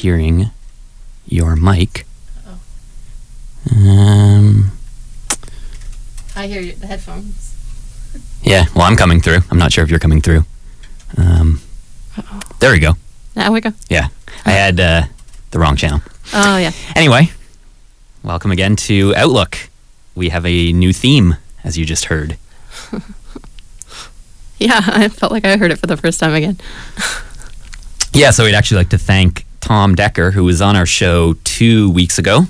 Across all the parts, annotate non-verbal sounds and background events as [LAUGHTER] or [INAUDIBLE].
hearing your mic. Oh. Um, I hear you, the headphones. yeah, well, I'm coming through. I'm not sure if you're coming through. Um, Uh-oh. there we go. Now we go. Yeah, I had uh, the wrong channel. Oh, yeah. Anyway, welcome again to Outlook. We have a new theme, as you just heard. [LAUGHS] Yeah, I felt like I heard it for the first time again. Yeah, so we'd actually like to thank Tom Decker, who was on our show two weeks ago.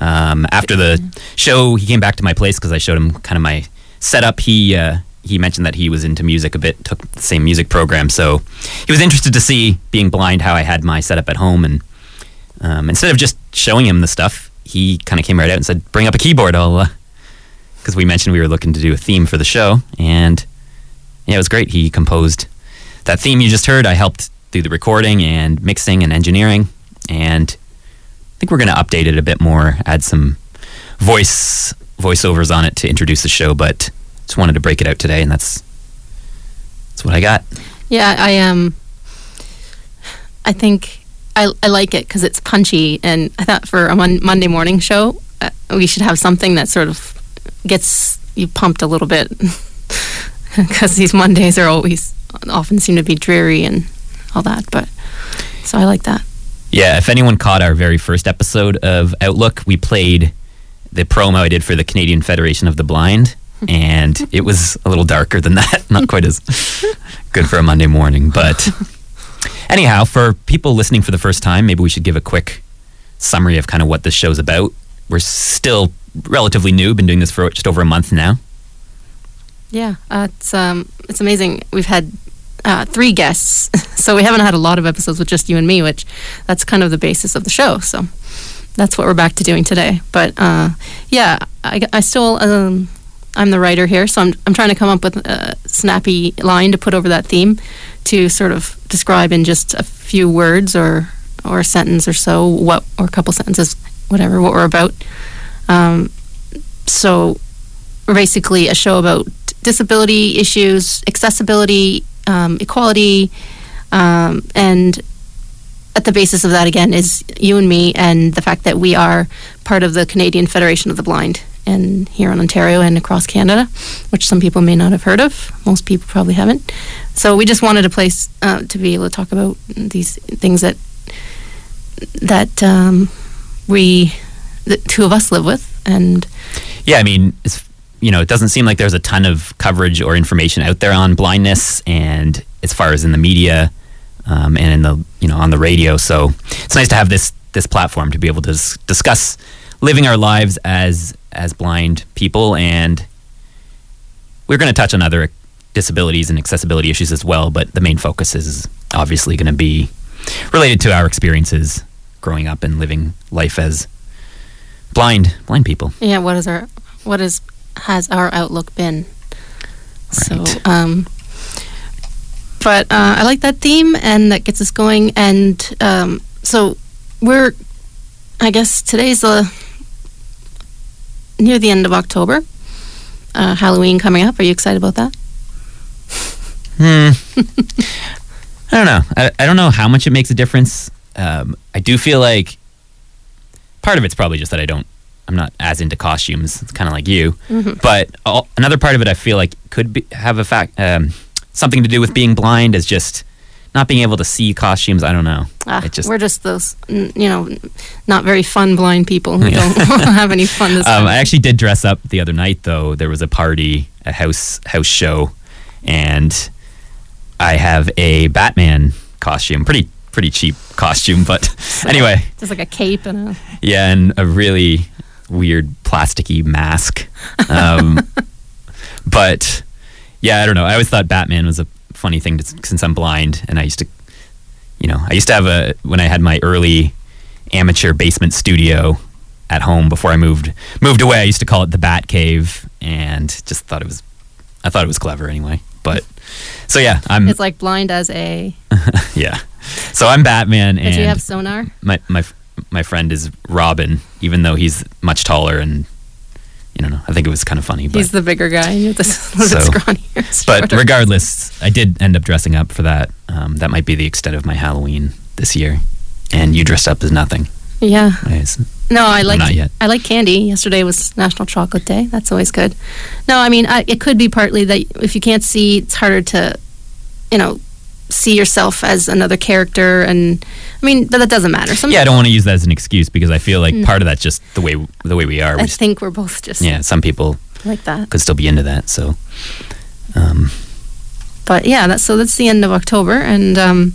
Um, after the show, he came back to my place because I showed him kind of my setup. He uh, he mentioned that he was into music a bit, took the same music program, so he was interested to see, being blind, how I had my setup at home. And um, instead of just showing him the stuff, he kind of came right out and said, "Bring up a keyboard, I'll." Because we mentioned we were looking to do a theme for the show, and yeah, it was great. He composed that theme you just heard. I helped do the recording and mixing and engineering, and I think we're going to update it a bit more, add some voice voiceovers on it to introduce the show. But just wanted to break it out today, and that's that's what I got. Yeah, I um, I think I, I like it because it's punchy, and I thought for a mon- Monday morning show, uh, we should have something that sort of gets you pumped a little bit, [LAUGHS] because these Mondays are always often seem to be dreary and all that. But so I like that. Yeah, if anyone caught our very first episode of Outlook, we played the promo I did for the Canadian Federation of the Blind, [LAUGHS] and it was a little darker than that. [LAUGHS] Not quite as good for a Monday morning. But [LAUGHS] anyhow, for people listening for the first time, maybe we should give a quick summary of kind of what this show's about. We're still relatively new, been doing this for just over a month now. Yeah, uh, it's um, it's amazing. We've had uh, three guests, [LAUGHS] so we haven't had a lot of episodes with just you and me, which that's kind of the basis of the show. So that's what we're back to doing today. But uh, yeah, I, I still um, I'm the writer here, so I'm I'm trying to come up with a snappy line to put over that theme to sort of describe in just a few words or or a sentence or so what or a couple sentences, whatever what we're about. Um, so basically a show about disability issues, accessibility, um, equality, um, and at the basis of that again is you and me, and the fact that we are part of the Canadian Federation of the Blind, and here in Ontario and across Canada, which some people may not have heard of. Most people probably haven't. So we just wanted a place uh, to be able to talk about these things that that um, we, the two of us, live with, and Yeah, I mean, it's, you know, it doesn't seem like there's a ton of coverage or information out there on blindness, and as far as in the media um, and in the you know on the radio. So it's nice to have this this platform to be able to dis- discuss living our lives as as blind people, and we're going to touch on other disabilities and accessibility issues as well. But the main focus is obviously going to be related to our experiences growing up and living life as blind blind people. Yeah, what is our what is has our outlook been? So, um, but uh, I like that theme, and that gets us going. And um, so we're, I guess today's uh, near the end of October. Uh, Halloween coming up. Are you excited about that? Hmm. I don't know. I, I don't know how much it makes a difference. Um, I do feel like part of it's probably just that I don't. I'm not as into costumes. It's kind of like you. Mhm. But all, another part of it, I feel like could be, have a fact um, something to do with being blind, is just not being able to see costumes. I don't know. Ah, it just. we're just those, n- you know, not very fun blind people who [LAUGHS] don't [LAUGHS] have any fun this [LAUGHS] Um. I actually did dress up the other night, though. There was a party, a house house show, and I have a Batman costume. Pretty pretty cheap costume, but anyway, just like a cape and a. yeah, and a really weird plasticky mask. Um, [LAUGHS] but yeah, I don't know. I always thought Batman was a funny thing to, since I'm blind, and I used to, you know, I used to have a when I had my early amateur basement studio at home before I moved moved away. I used to call it the Bat Cave, and just thought it was, I thought it was clever anyway. But so yeah, I'm It's like blind as a. [LAUGHS] yeah. So I'm Batman, Did and you have sonar? my my my friend is Robin, even though he's much taller and you know I think it was kind of funny. But, He's the bigger guy. The little bit So- scrawnier. but regardless, I did end up dressing up for that. Um, that might be the extent of my Halloween this year. And you dressed up as nothing. yeah. Anyways, No, I like not yet. I like candy. Yesterday was National Chocolate Day. That's always good. No, I mean I, it could be partly that if you can't see, it's harder to, you know, see yourself as another character. And I mean, but that doesn't matter. Some, Yeah, I don't want to use that as an excuse because I feel like Mm. part of that's just the way the way we are. We I just, think we're both just yeah, some people like that. could still be into that. So, um, But yeah, that's so that's the end of October, and um,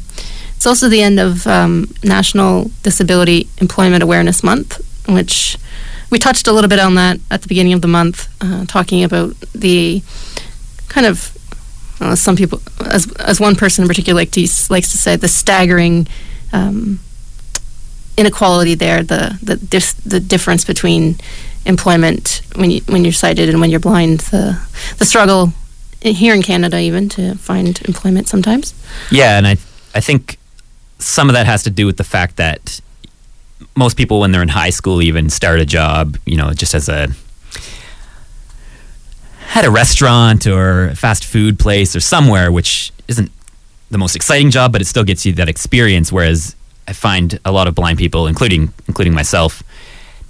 it's also the end of um, National Disability Employment Awareness Month, which we touched a little bit on that at the beginning of the month, uh, talking about the kind of uh, some people, as as one person in particular like to, likes to say, the staggering um, inequality there, the the dis- the difference between employment when you when you're sighted and when you're blind, the the struggle here in Canada even to find employment sometimes. yeah, and I I think some of that has to do with the fact that most people, when they're in high school, even start a job, you know, just as a at a restaurant or a fast food place or somewhere, which isn't the most exciting job, but it still gets you that experience. Whereas I find a lot of blind people, including including myself,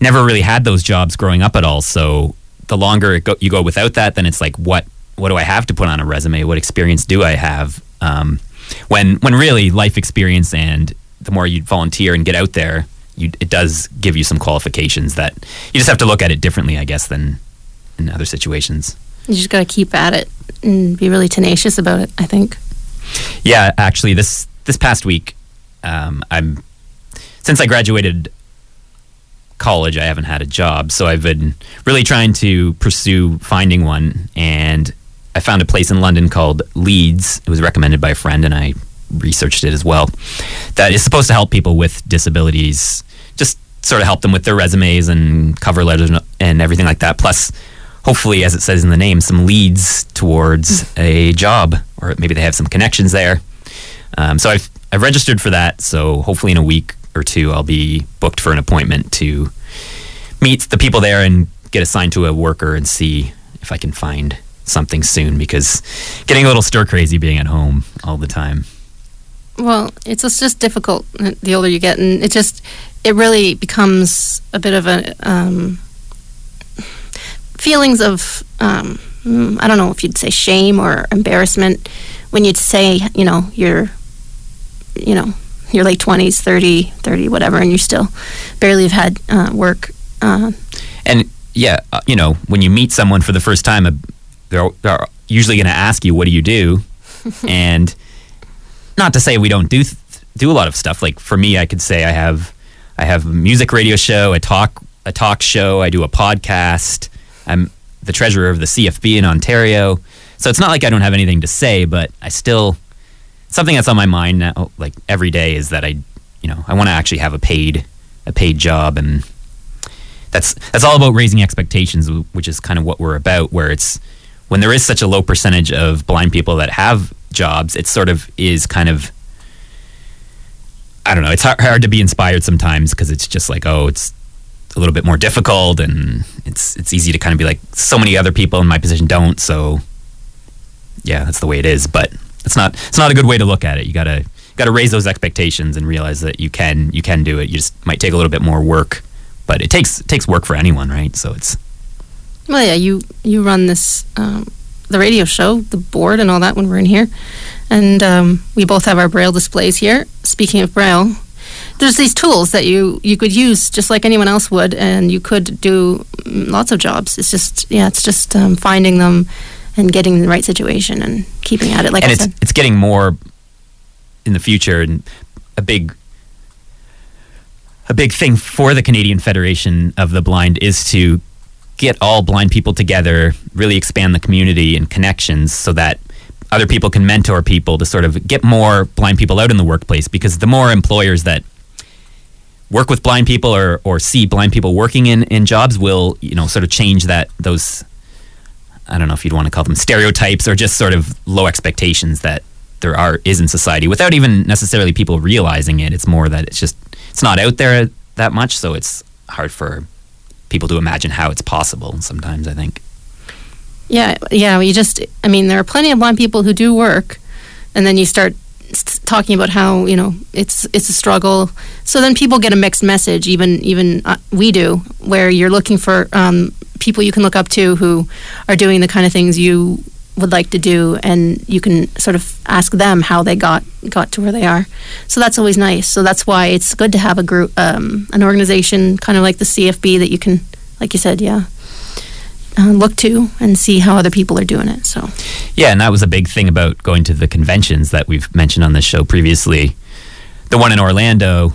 never really had those jobs growing up at all. So the longer go, you go without that, then it's like, what what do I have to put on a resume? What experience do I have? Um, when when really life experience and the more you volunteer and get out there, you, it does give you some qualifications that you just have to look at it differently, I guess, than in other situations. You just got to keep at it and be really tenacious about it. I think. Yeah, actually, this this past week, um, I'm since I graduated college, I haven't had a job, so I've been really trying to pursue finding one, and I found a place in London called LEADS. It was recommended by a friend, and I researched it as well. That is supposed to help people with disabilities, just sort of help them with their resumes and cover letters and- and everything like that. Plus, hopefully, as it says in the name, some leads towards a job, or maybe they have some connections there. Um, so I've I've registered for that. So hopefully, in a week or two, I'll be booked for an appointment to meet the people there and get assigned to a worker and see if I can find something soon. Because getting a little stir crazy being at home all the time. Well, it's just, difficult the older you get, and it just it really becomes a bit of a um, feelings of um, mm, I don't know if you'd say shame or embarrassment when you'd say you know you're you know your late twenties, 30, 30, whatever, and you still barely have had uh, work. Uh, And yeah, uh, you know, when you meet someone for the first time, uh, they're, they're usually going to ask you, "What do you do?" [LAUGHS] and not to say we don't do th- do a lot of stuff. Like for me, I could say I have I have a music radio show, a talk a talk show, I do a podcast. I'm the treasurer of the CFB in Ontario. So it's not like I don't have anything to say, but I still something that's on my mind now like every day is that I you know, I want to actually have a paid a paid job and that's that's all about raising expectations, which is kind of what we're about. Where it's when there is such a low percentage of blind people that have jobs, it sort of is kind of I don't know. It's hard, hard to be inspired sometimes because it's just like, oh, it's a little bit more difficult, and it's it's easy to kind of be like, so many other people in my position don't. So yeah, that's the way it is. But it's not it's not a good way to look at it. You gotta gotta raise those expectations and realize that you can you can do it. You just might take a little bit more work, but it takes it takes work for anyone, right? So it's Well, yeah, you you run this um, the radio show, the board, and all that when we're in here, and um, we both have our braille displays here. Speaking of braille, there's these tools that you you could use just like anyone else would, and you could do mm, lots of jobs. It's just yeah, it's just um, finding them and getting in the right situation and keeping at it. Like and I it's said, it's getting more in the future and a big a big thing for the Canadian Federation of the Blind is to get all blind people together, really expand the community and connections so that other people can mentor people to sort of get more blind people out in the workplace because the more employers that work with blind people or, or see blind people working in, in jobs will, you know, sort of change that those I don't know if you'd want to call them stereotypes or just sort of low expectations that there are is in society without even necessarily people realizing it. It's more that it's just it's not out there that much, so it's hard for people to imagine how it's possible. Sometimes I think. Yeah, yeah. You just, I mean, there are plenty of blind people who do work, and then you start talking about how you know it's it's a struggle. So then people get a mixed message. Even even uh, we do, where you're looking for um, people you can look up to who are doing the kind of things you would like to do, and you can sort of ask them how they got got to where they are. So that's always nice. So that's why it's good to have a group, um, an organization, kind of like the CFB, that you can, like you said, yeah. Uh, look to and see how other people are doing it. So Yeah, and that was a big thing about going to the conventions that we've mentioned on this show previously. The one in Orlando,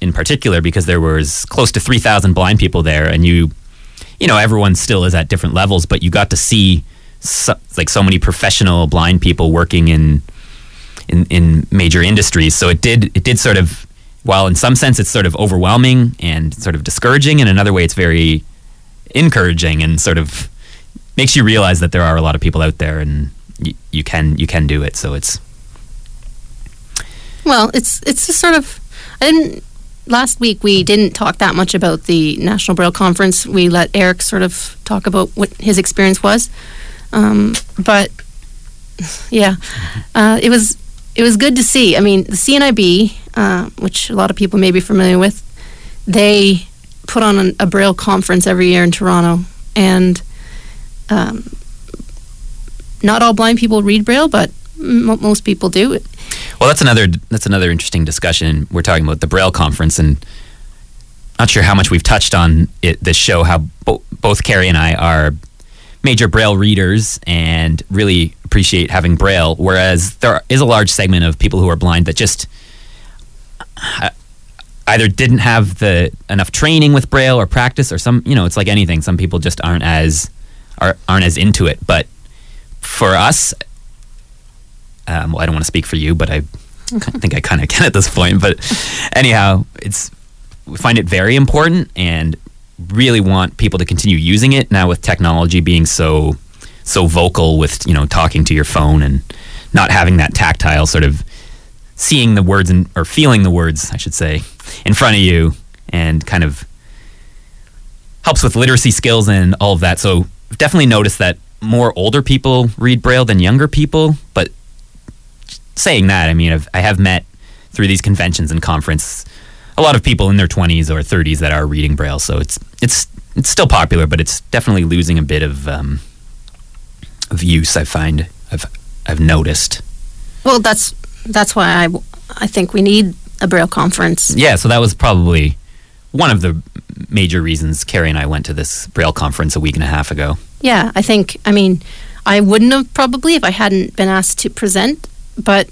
in particular, because there was close to three thousand blind people there, and you, you know, everyone still is at different levels, but you got to see so, like so many professional blind people working in, in in major industries. So it did it did sort of, while in some sense it's sort of overwhelming and sort of discouraging, in another way it's very encouraging and sort of makes you realize that there are a lot of people out there and y- you can you can do it. So it's Well, it's it's just sort of. I didn't. Last week we didn't talk that much about the National Braille Conference. We let Eric sort of talk about what his experience was, um, but [LAUGHS] yeah, uh, it was it was good to see. I mean, the CNIB, uh, which a lot of people may be familiar with, they put on an, a Braille conference every year in Toronto, and um, not all blind people read Braille, but m- most people do. well, that's another that's another interesting discussion. We're talking about the Braille conference, and not sure how much we've touched on it this show. How bo- both Carrie and I are major Braille readers and really appreciate having Braille, whereas there is a large segment of people who are blind that just either didn't have the enough training with Braille or practice, or some you know it's like anything. Some people just aren't as are, aren't as into it. But for us, um, well, I don't want to speak for you, but I, I think I kind of can at this point. But anyhow, it's we find it very important and really want people to continue using it now with technology being so so vocal with you know talking to your phone and not having that tactile sort of seeing the words and or feeling the words I should say in front of you and kind of helps with literacy skills and all of that. So definitely noticed that more older people read braille than younger people but saying that I mean I've, I have met through these conventions and conference a lot of people in their 20s or 30s that are reading braille. So it's it's it's still popular but it's definitely losing a bit of um, of use I find I've I've noticed. Well, that's that's why I I think we need a Braille conference. yeah so that was probably one of the major reasons Carrie and I went to this braille conference a week and a half ago Yeah, I think. I mean, I wouldn't have probably if I hadn't been asked to present, but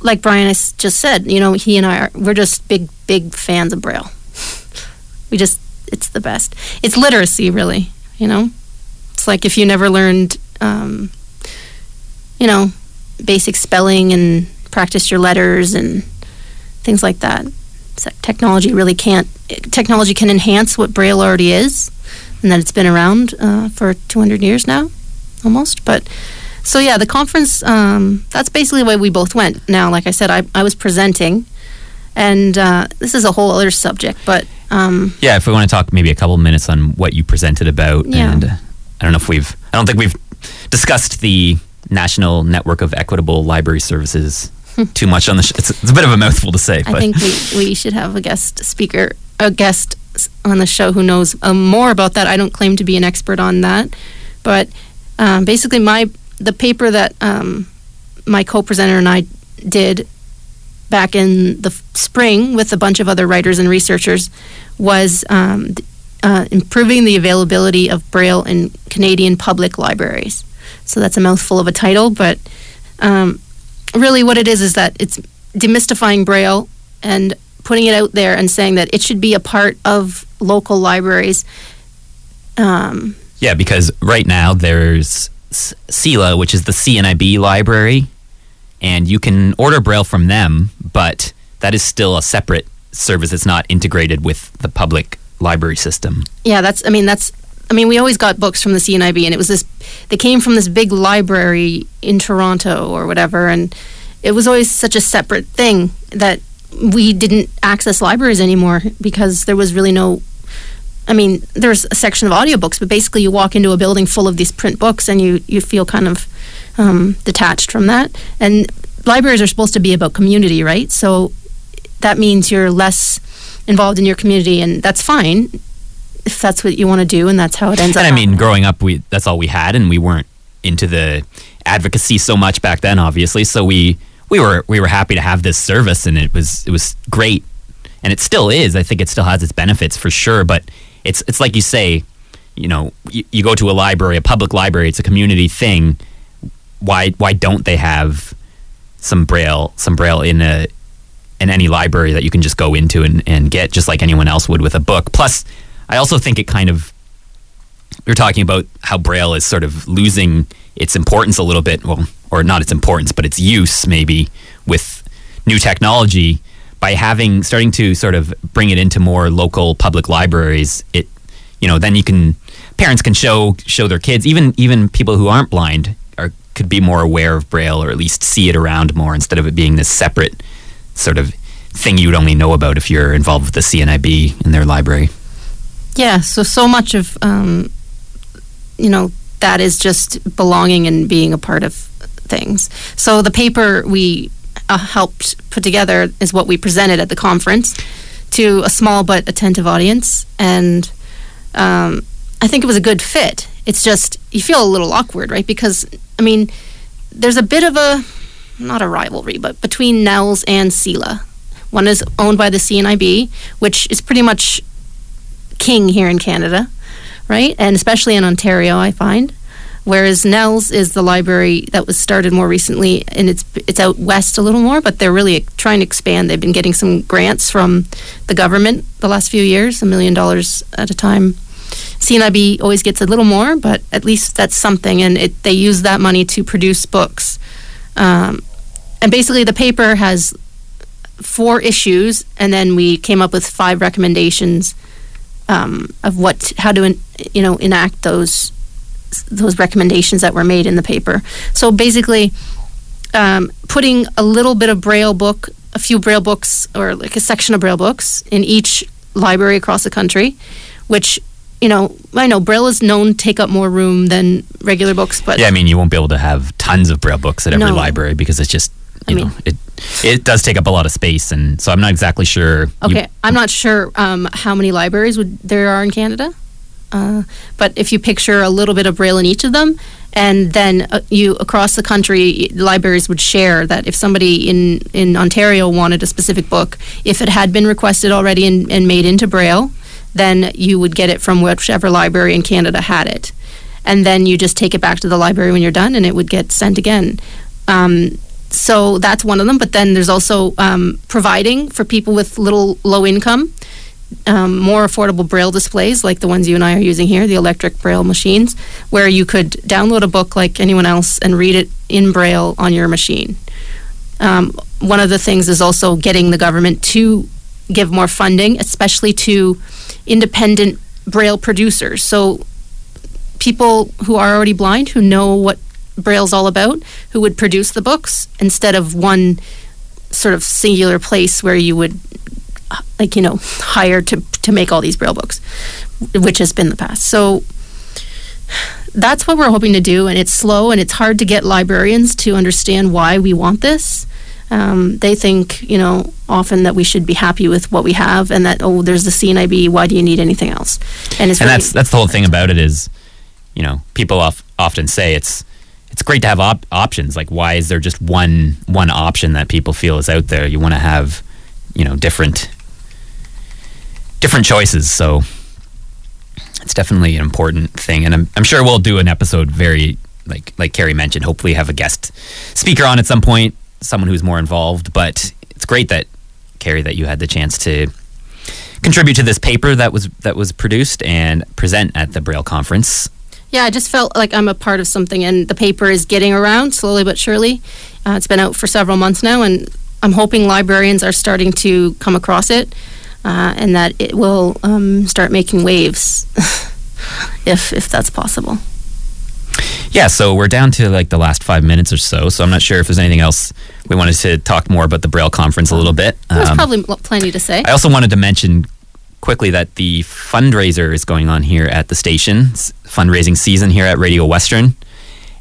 like Brian has just said, you know, he and I are we're just big big fans of Braille. [LAUGHS] We just it's the best. It's literacy, really. You know, it's like if you never learned, um, you know, basic spelling and practice your letters and things like that. So technology really can't. Technology can enhance what Braille already is, and that it's been around uh, for 200 years now, almost. But so yeah, the conference. Um, that's basically why we both went. Now, like I said, I, I was presenting, and uh, this is a whole other subject. But um, yeah if we want to talk maybe a couple minutes on what you presented about Yeah. and uh, I don't know if we've I don't think we've discussed the National Network of Equitable Library Services [LAUGHS] too much on the sh- it's, it's a bit of a mouthful to say I but think we, we should have a guest speaker, a guest on the show who knows um, more about that. I don't claim to be an expert on that, but um, basically, my the paper that um, my co-presenter and I did back in the f- spring with a bunch of other writers and researchers was um, uh, improving the availability of Braille in Canadian public libraries. So that's a mouthful of a title, but um, really what it is is that it's demystifying Braille and putting it out there and saying that it should be a part of local libraries. Um, yeah because right now there's CELA which is the CNIB library and you can order braille from them but that is still a separate service it's not integrated with the public library system yeah, that's. I mean, that's. I mean, we always got books from the CNIB, and it was this. They came from this big library in Toronto or whatever, and it was always such a separate thing that we didn't access libraries anymore because there was really no I mean, there's a section of audiobooks, but basically you walk into a building full of these print books and you, you feel kind of um, detached from that. And libraries are supposed to be about community, right? So that means you're less involved in your community, and that's fine if that's what you want to do, and that's how it ends And up. I mean, happening. growing up, we that's all we had, and we weren't into the advocacy so much back then, obviously. So we we were we were happy to have this service, and it was it was great, and it still is. I think it still has its benefits for sure, but it's it's like you say, you know, you, you go to a library, a public library, it's a community thing. Why why don't they have some braille some braille in a in any library that you can just go into and, and get just like anyone else would with a book. Plus, I also think it kind of are talking about how braille is sort of losing its importance a little bit well or not its importance but its use maybe with new technology. By having starting to sort of bring it into more local public libraries it you know then you can parents can show show their kids even even people who aren't blind are could be more aware of braille or at least see it around more instead of it being this separate sort of thing you'd only know about if you're involved with the CNIB in their library Yeah, so so much of um, you know that is just belonging and being a part of things. So the paper we uh, helped put together is what we presented at the conference to a small but attentive audience, and um, I think it was a good fit. It's just you feel a little awkward, right? Because I mean, there's a bit of a not a rivalry, but between NNELS and CELA. One is owned by the CNIB, which is pretty much king here in Canada, right? And especially in Ontario, I find. Whereas NNELS is the library that was started more recently, and it's it's out west a little more, but they're really trying to expand. They've been getting some grants from the government the last few years, a million dollars at a time. CNIB always gets a little more, but at least that's something, and it, they use that money to produce books. Um, and basically, the paper has four issues, and then we came up with five recommendations um, of what how to you know enact those those recommendations that were made in the paper. So basically, um, putting a little bit of Braille book, a few Braille books, or like a section of Braille books in each library across the country, which you know I know Braille is known to take up more room than regular books, but Yeah, I mean, you won't be able to have tons of braille books at every No. library because it's just, you I mean- know, it it does take up a lot of space, and so I'm not exactly sure. you- Okay, I'm not sure um, how many libraries would there are in Canada, uh, but if you picture a little bit of Braille in each of them, and then uh, you across the country, libraries would share that if somebody in in Ontario wanted a specific book, if it had been requested already and, and made into Braille, then you would get it from whichever library in Canada had it, and then you just take it back to the library when you're done, and it would get sent again. Um, so that's one of them. But then there's also um, providing for people with little low income um, more affordable braille displays like the ones you and I are using here, the electric braille machines, where you could download a book like anyone else and read it in braille on your machine. Um, one of the things is also getting the government to give more funding, especially to independent braille producers. So people who are already blind, who know what braille's all about, who would produce the books instead of one sort of singular place where you would like you know hire to to make all these braille books which has been the past. So that's what we're hoping to do and it's slow and it's hard to get librarians to understand why we want this. Um, they think you know often that we should be happy with what we have and that oh there's the CNIB why do you need anything else? And it's and really- that's that's the whole thing about it is, you know, people of, often say it's it's great to have op- options. Like, why is there just one one option that people feel is out there? You want to have, you know, different different choices. So it's definitely an important thing, and I'm I'm sure we'll do an episode very like like Carrie mentioned. Hopefully, have a guest speaker on at some point, someone who's more involved. But it's great that Carrie that you had the chance to contribute to this paper that was that was produced and present at the Braille conference. Yeah, I just felt like I'm a part of something, and the paper is getting around slowly but surely. Uh, it's been out for several months now, and I'm hoping librarians are starting to come across it, uh, and that it will um, start making waves, [LAUGHS] if if that's possible. Yeah, so we're down to like the last five minutes or so. So I'm not sure if there's anything else we wanted to talk more about the Braille conference a little bit. There's Um, probably plenty to say. I also wanted to mention quickly that the fundraiser is going on here at the station, It's fundraising season here at Radio Western.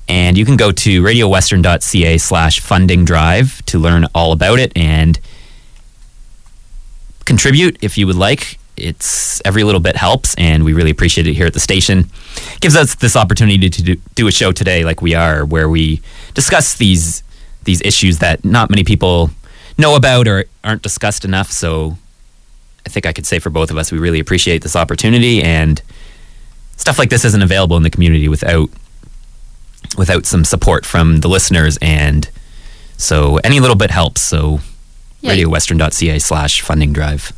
And you can go to radiowestern.ca slash funding drive to learn all about it and contribute if you would like. It's every little bit helps, and we really appreciate it here at the station. Gives us this opportunity to do, do a show today, like we are, where we discuss these these issues that not many people know about or aren't discussed enough. So, I think I could say for both of us, we really appreciate this opportunity, and stuff like this isn't available in the community without without some support from the listeners, and so any little bit helps. So, Yeah. radiowestern.ca slash funding drive.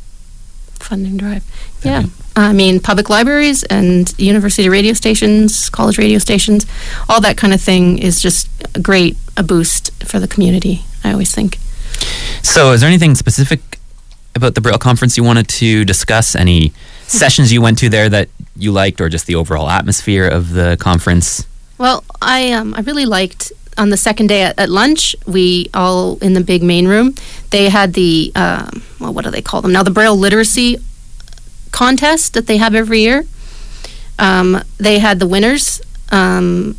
funding drive. Yeah. I mean, public libraries and university radio stations, college radio stations, all that kind of thing is just a great a boost for the community. I always think. So, is there anything specific about the Braille conference you wanted to discuss? Any sessions you went to there that you liked, or just the overall atmosphere of the conference? Well, I um, I really liked on the second day at, at lunch. We all in the big main room. They had the um, well, what do they call them now? The Braille literacy contest that they have every year. Um, they had the winners. Um,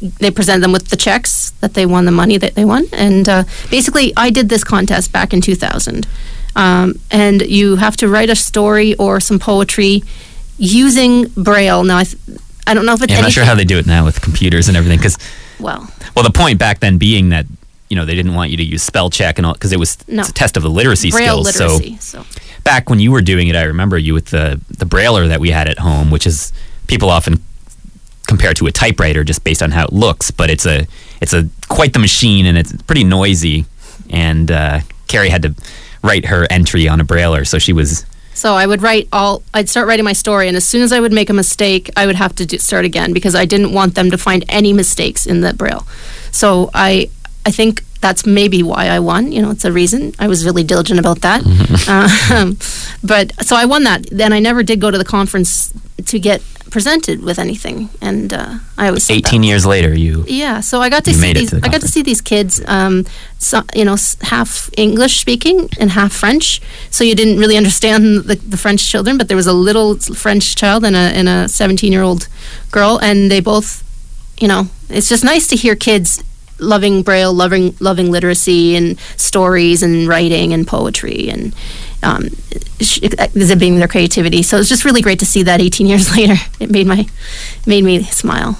they presented them with the checks that they won, the money that they won, and uh, basically, I did this contest back in 2000. Um, and you have to write a story or some poetry using Braille. Now, I, th- I don't know if it's Yeah, I'm not sure how they do it now with computers and everything. Because, well, well, the point back then being that you know they didn't want you to use spell check and all because it was No. it's a test of the literacy Braille skills. literacy. So, So back when you were doing it, I remember you with the the brailler that we had at home, which is people often compare to a typewriter just based on how it looks, but it's a it's a quite the machine and it's pretty noisy. And uh, Carrie had to write her entry on a brailler, so she was so I would write all. I'd start writing my story, and as soon as I would make a mistake, I would have to do, start again because I didn't want them to find any mistakes in the braille. So I, I think that's maybe why I won. You know, it's a reason. I was really diligent about that. [LAUGHS] um, but so I won that. Then I never did go to the conference to get presented with anything, and uh, I was. 18 years later. You Yeah, so I got to see these. to the I got to see these kids, um, so, you know, half English speaking and half French. So you didn't really understand the, the French children, but there was a little French child and a and a seventeen year old girl, and they both, you know, it's just nice to hear kids loving Braille, loving loving literacy and stories and writing and poetry and um, exhibiting their creativity. So it's just really great to see that 18 years [LAUGHS] later. It made my made me smile.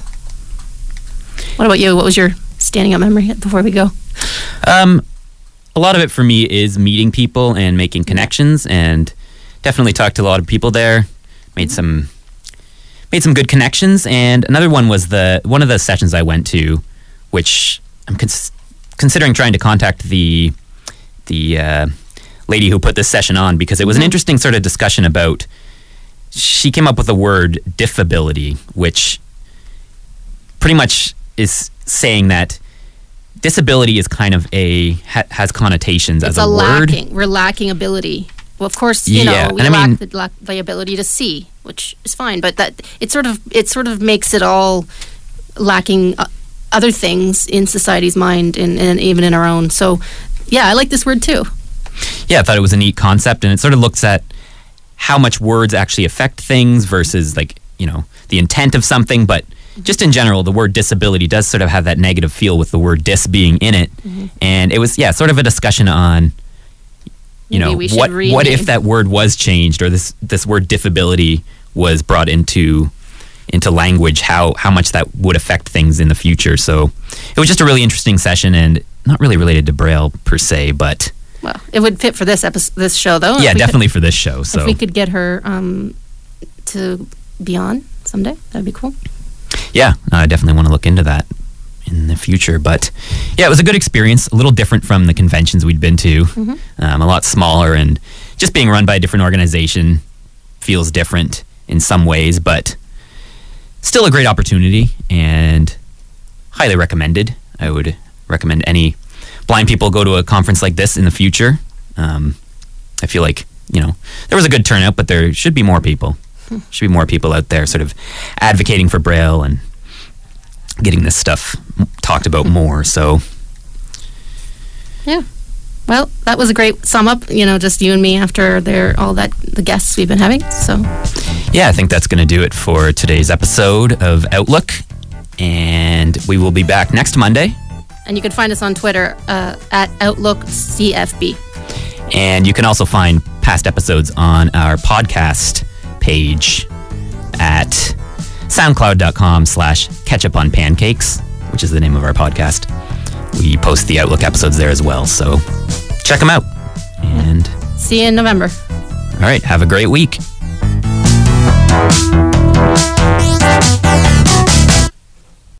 What about you? What was your standing up memory before we go? Um, a lot of it for me is meeting people and making connections, and definitely talked to a lot of people there. Made some made some good connections, and another one was the one of the sessions I went to, which I'm cons- considering trying to contact the the uh, lady who put this session on because it was an Mhm. interesting sort of discussion about. She came up with the word diffability, which pretty much is saying that disability is kind of a ha- has connotations it's as a, word. lacking. We're lacking ability. Well, of course, you Yeah, know we and I lack, mean- the, lack the ability to see, which is fine. But that it sort of it sort of makes it all lacking uh, other things in society's mind and, and even in our own. So, yeah, I like this word too. Yeah, I thought it was a neat concept, and it sort of looks at how much words actually affect things versus like you know the intent of something. But just in general, the word disability does sort of have that negative feel with the word dis being in it, Mm-hmm. and it was yeah sort of a discussion on you Maybe know what what if that word was changed or this this word diffability was brought into into language how how much that would affect things in the future so it was just a really interesting session and not really related to braille per se but Well, it would fit for this episode, this show though. yeah we could- definitely for this show so If we could get her um, to be on someday, that'd be cool. yeah, I definitely want to look into that in the future. But yeah, it was a good experience. A little different from the conventions we'd been to. Mhm. Um, a lot smaller, and just being run by a different organization feels different in some ways, but still a great opportunity and highly recommended. I would recommend any blind people go to a conference like this in the future. Um, I feel like you know there was a good turnout, but there should be more people. Should be more people out there, sort of advocating for Braille and getting this stuff talked about more. So Yeah. well, that was a great sum up. You know, just you and me after their all that the guests we've been having. So Yeah, I think that's going to do it for today's episode of Outlook. And we will be back next Monday. And you can find us on Twitter uh, at Outlook CFB. And you can also find past episodes on our podcast page at soundcloud.com slash ketchup on pancakes, which is the name of our podcast. We post the Outlook episodes there as well. So check them out. And See you in November. all right, have a great week. Música